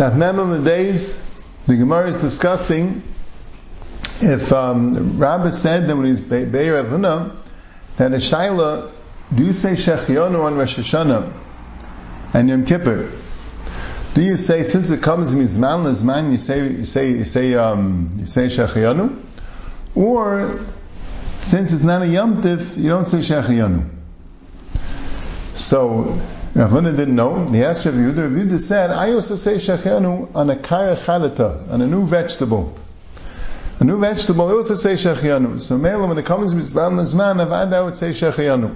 Now, Mem the days, the Gemara is discussing if um, Rabbi said that when he's Be'er Avuna, that a Shaila, do you say Shechionu on Rosh Hashanah and Yom Kippur? Do you say since it comes mizman lizman, you say you say you say um, you say Shechionu, or since it's not a Yom Tif, you don't say Shechionu? So Ravuna didn't know. He asked Rav Yehuda. Rav Yehuda said, I also say Shechionu on a kara chalata, on a new vegetable. A new vegetable, I also say Shechianu. So Mela, when it comes to Islam Nazman, Avad, I would say Shechianu.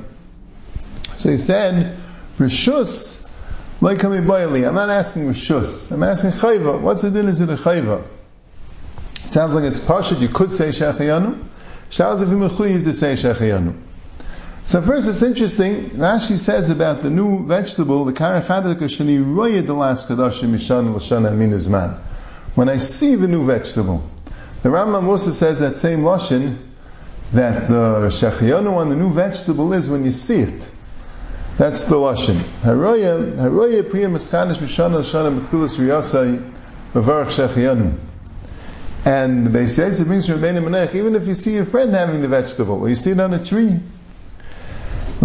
So he said, Rishus, like Boili. I'm not asking Rishus. I'm asking Chayva. What's the din? Is it a Chayva? It sounds like it's Pashut. You could say Shechianu. Shaz if you to say Shechianu. So first, it's interesting. Rashi says about the new vegetable, the karachadaka shani roya the last mishan l'shana amin When I see the new vegetable, the Rambam also says that same lashon that the shechiyonu on the new vegetable is when you see it. That's the lashon. Haroya haroya priya miskanish mitchulas riyasai. And Beis Yosef brings from Rebbeinu even if you see your friend having the vegetable, or you see it on a tree.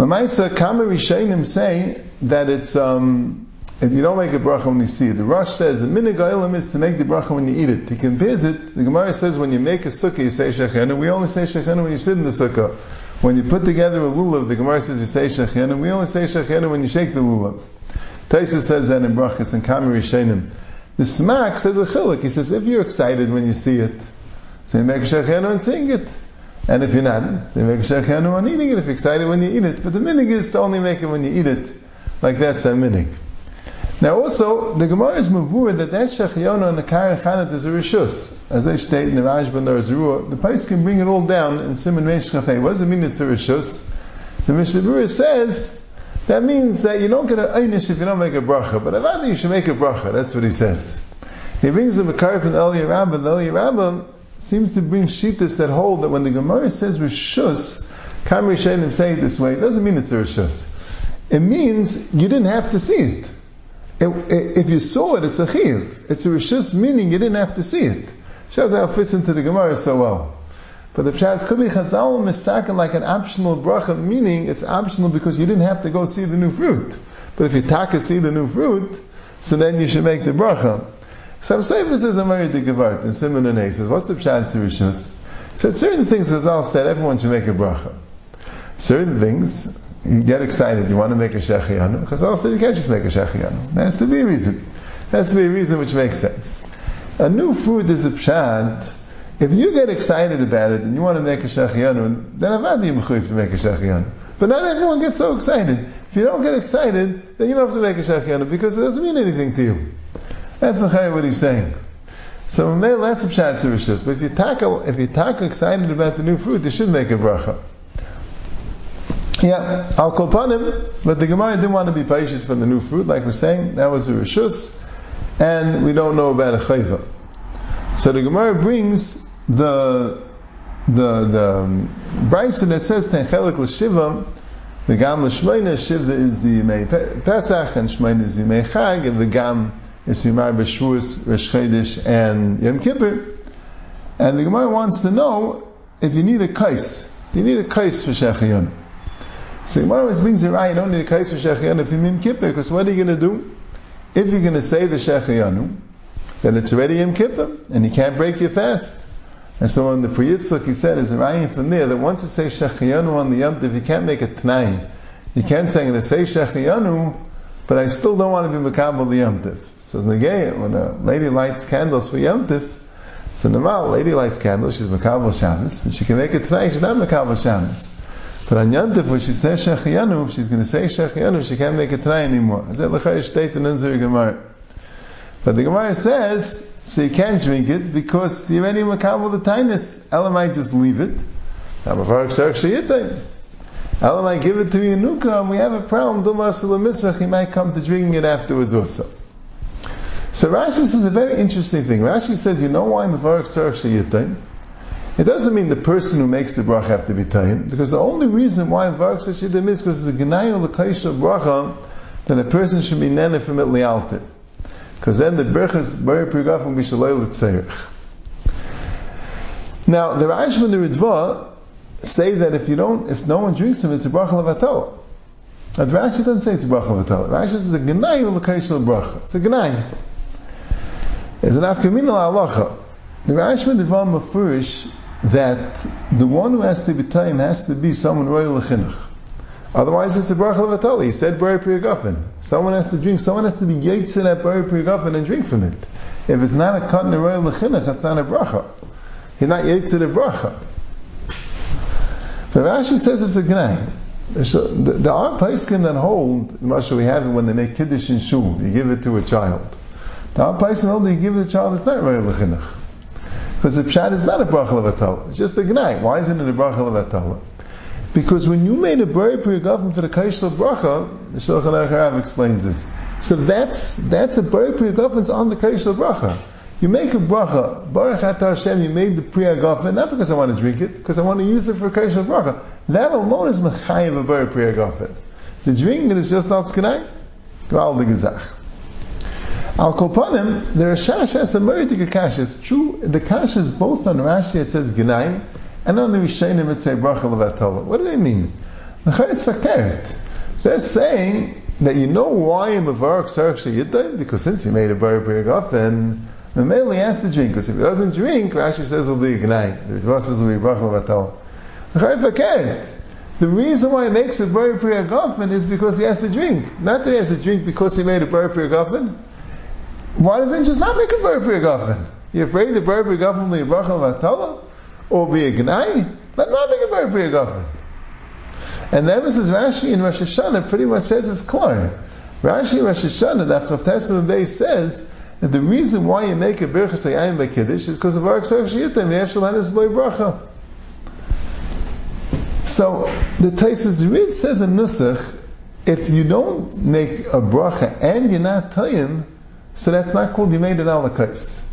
Lamaisa Kama Rishainim say that it's um, if you don't make a bracha when you see it. The Rosh says the minig oilam is to make the bracha when you eat it. He compares it. The Gemara says when you make a sukkah, you say shechenu. We only say shechenu when you sit in the sukkah. When you put together a lulav, the Gemara says you say shechenu. We only say shechenu when you shake the lulav. Taisa says that in brachas and kamir shenim. The smack says a chiluk. He says if you're excited when you see it, so you make shechenu and sing it. And if you're not, you make shechenu on eating it. If you're excited when you eat it, but the minig is to only make it when you eat it. Like that's a minig. Now also, the Gemara is mavur that that Shechiyona and the Karen Chanat is a Rishus. As they state in the Rajban the Zerua, the place can bring it all down in Simon Reish Chafei. What does it mean it's a Rishus? The Mishnah says, that means that you don't get an Einish if you don't make a bracha, but Avadi you should make a bracha, that's what he says. He brings the Makar from the Eliyah Rabbah, the Eliyah Rabbah seems to bring shittas that hold that when the Gemara says Rishus, Kam Rishenim say it this way, it doesn't mean it's a Rishus. It means you didn't have to see it if you saw it, it's a chiv. It's a rishus, meaning you didn't have to see it. Shows how it fits into the Gemara so well. But the pshat could be chazal misakin like an optional bracha, meaning it's optional because you didn't have to go see the new fruit. But if you taka see the new fruit, so then you should make the bracha. So Sefer says a very Gevart, and Simon and says, what's the pshat rishus? So certain things Chazal said everyone should make a bracha. Certain things you get excited, you want to make a because I also you can't just make a shechianu. There has to be a reason. There has to be a reason which makes sense. A new food is a pshat. If you get excited about it and you want to make a shechianu, then avadi you to make a shechianu. But not everyone gets so excited. If you don't get excited, then you don't have to make a shechianu because it doesn't mean anything to you. That's what he's saying. So that's a pshat But if you tackle, if you tackle excited about the new fruit, you should make a bracha. Yeah, I'll call upon him, but the Gemara didn't want to be patient for the new fruit, like we're saying, that was a rishus, and we don't know about a chayva. So the Gemara brings the the the um, brisa that says tenchelik l'shiva, the gam l'shmeina, shiva is the yimei Pesach, and shmeina is the yimei Chag, and the gam is yimei b'shuas, Rosh Chodesh, and Yom Kippur. And the Gemara wants to know if you need a kais. Do you need a kais for Shechayim? So Gemara always brings it right, you don't need a kaiser shechiyanu if you Yom Kippur, because what are you going to do? If you're going to say the shechiyanu, then it's already Yom Kippur, and you can't break your fast. And so on the Pri Yitzchak, he said, is a rayim from there, that once you say shechiyanu on the Yom Tiv, you can't make a t'nai. You can't say, I'm going to say shechiyanu, but I still don't want to be makabel the Yom Tiv. So gay, when a lady lights candles for Yom Tiv, so normal, lady lights candles, she's makabel Shabbos, but she can make it tonight, she's not makabel Shabbos. But on Yantif, when she says Shechiyanu, she's going to say Shechiyanu, she can't make it tonight anymore. Is that Lechai Shteit and Unzer Gemara? But the Gemara says, so you can't drink it because you're already makabel the tinus. Elamai just leave it. Elamai give it to Yanuka and we have a problem. He might come to drinking it afterwards also. So Rashi says a very interesting thing. Rashi says, you know why Mavarach Sarach Shayitain? It doesn't mean the person who makes the bracha have to be tayyim, because the only reason why Vark Sashidim is because it's a Gnayah L'Kaisha bracha, then a person should be nene from it. Because then the bari prigaf will be shaloi l'tzeirich. Now, the Rashba and the Ritva say that if you don't, if no one drinks them, it's a bracha levatala. The Rashi doesn't say it's a bracha levatala. Rashi says it's a genai l'kaish bracha. It's a genai. It's an afkamin halacha. The Rashi the Ritva mafurish that the one who has to be time has to be someone royal lechinuch. Otherwise, it's a bracha levatala. He said bari priyagofen. Someone has to drink. Someone has to be yitzin at bari priyagofen and drink from it. If it's not a a royal lechinuch, that's not a bracha. He's not yitzin a bracha. But Rashi says it's a gnai. There are paiskim that hold, the Masha we have it when they make kiddush in shul, you give it to a child. That hold you give a child, it's not royal lechinuch. Because the pshat is not a bracha levatala. It's just a gnai. Why isn't it a bracha levatala? Because when you made a bari priyagofen for the kaishal bracha, the Shulchan Aruch explains this. So that's that's a bari priyagofen on the kaishal bracha. You make a bracha, Baruch Atah Hashem, you made the priyagofen, not because I want to drink it, because I want to use it for kaishal bracha. That alone is mechayiv a bari priyagofen. The drinking is just not skenai. Gval the gezach. Al Kopanim, there are shashas and meritik kashas. True, the kashas both on Rashi it says genai, and on the Rishonim it say bracha levatola. What do they mean? The Chayes Fakert. They're saying that you know why a mavark sarach sheyidai because since he made a bar then the male has to drink. Because if he doesn't drink, Rashi says it'll be gnai. The Ritva says it'll be bracha levatola. The reason why he makes a bar priyagofen is because he has to drink. Not that he has to drink because he made a bar priyagofen. Why doesn't just not make a bar priyagofen? You're afraid the bar priyagofen will be a bracha or be a gnai, but not make a very big gafin. And then Mrs. Rashi in Rosh Hashanah pretty much says it's clear. Rashi in Rosh Hashanah, the Afchav Bey says that the reason why you make a birchas ayayim by kiddush is because of our ksar shiyitim, the Efshel is boy bracha. So the Taisus Rid says in Nusach, if you don't make a bracha and you're not tayim, so that's not called you made an alakais.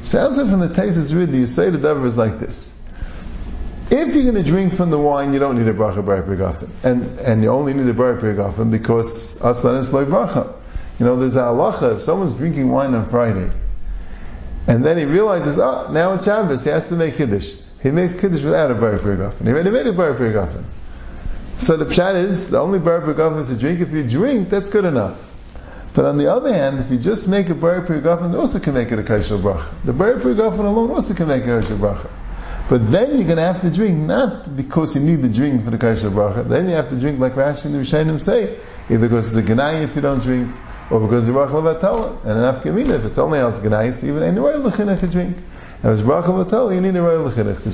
Sounds like from the taste Taisus Rid, you say the davar is like this. If you're going to drink from the wine, you don't need a bracha prigafen, and and you only need a bar prigafen because aslan is by bracha. You know, there's a halacha if someone's drinking wine on Friday, and then he realizes, oh, now it's Shabbos, he has to make kiddush. He makes kiddush without a bar prigafen. He already made a bar prigafen. So the pshat is the only bar prigafen is to drink. If you drink, that's good enough. But on the other hand, if you just make a bar prigafen, also can make it a kaishal bracha. The bar prigafen alone also can make a kaishal bracha. But then you're going to have to drink not because you need the drink for the Kaisha Bracha. Then you have to drink like Rashi and the Rishayim say, either because it's a Ganai if you don't drink, or because it's Bracha Levatala. And an Afkamina, if it's only out Ganai, so even any Royal Lechinach to drink. And if it's Bracha Levatala, you need a Royal Lechinach to drink.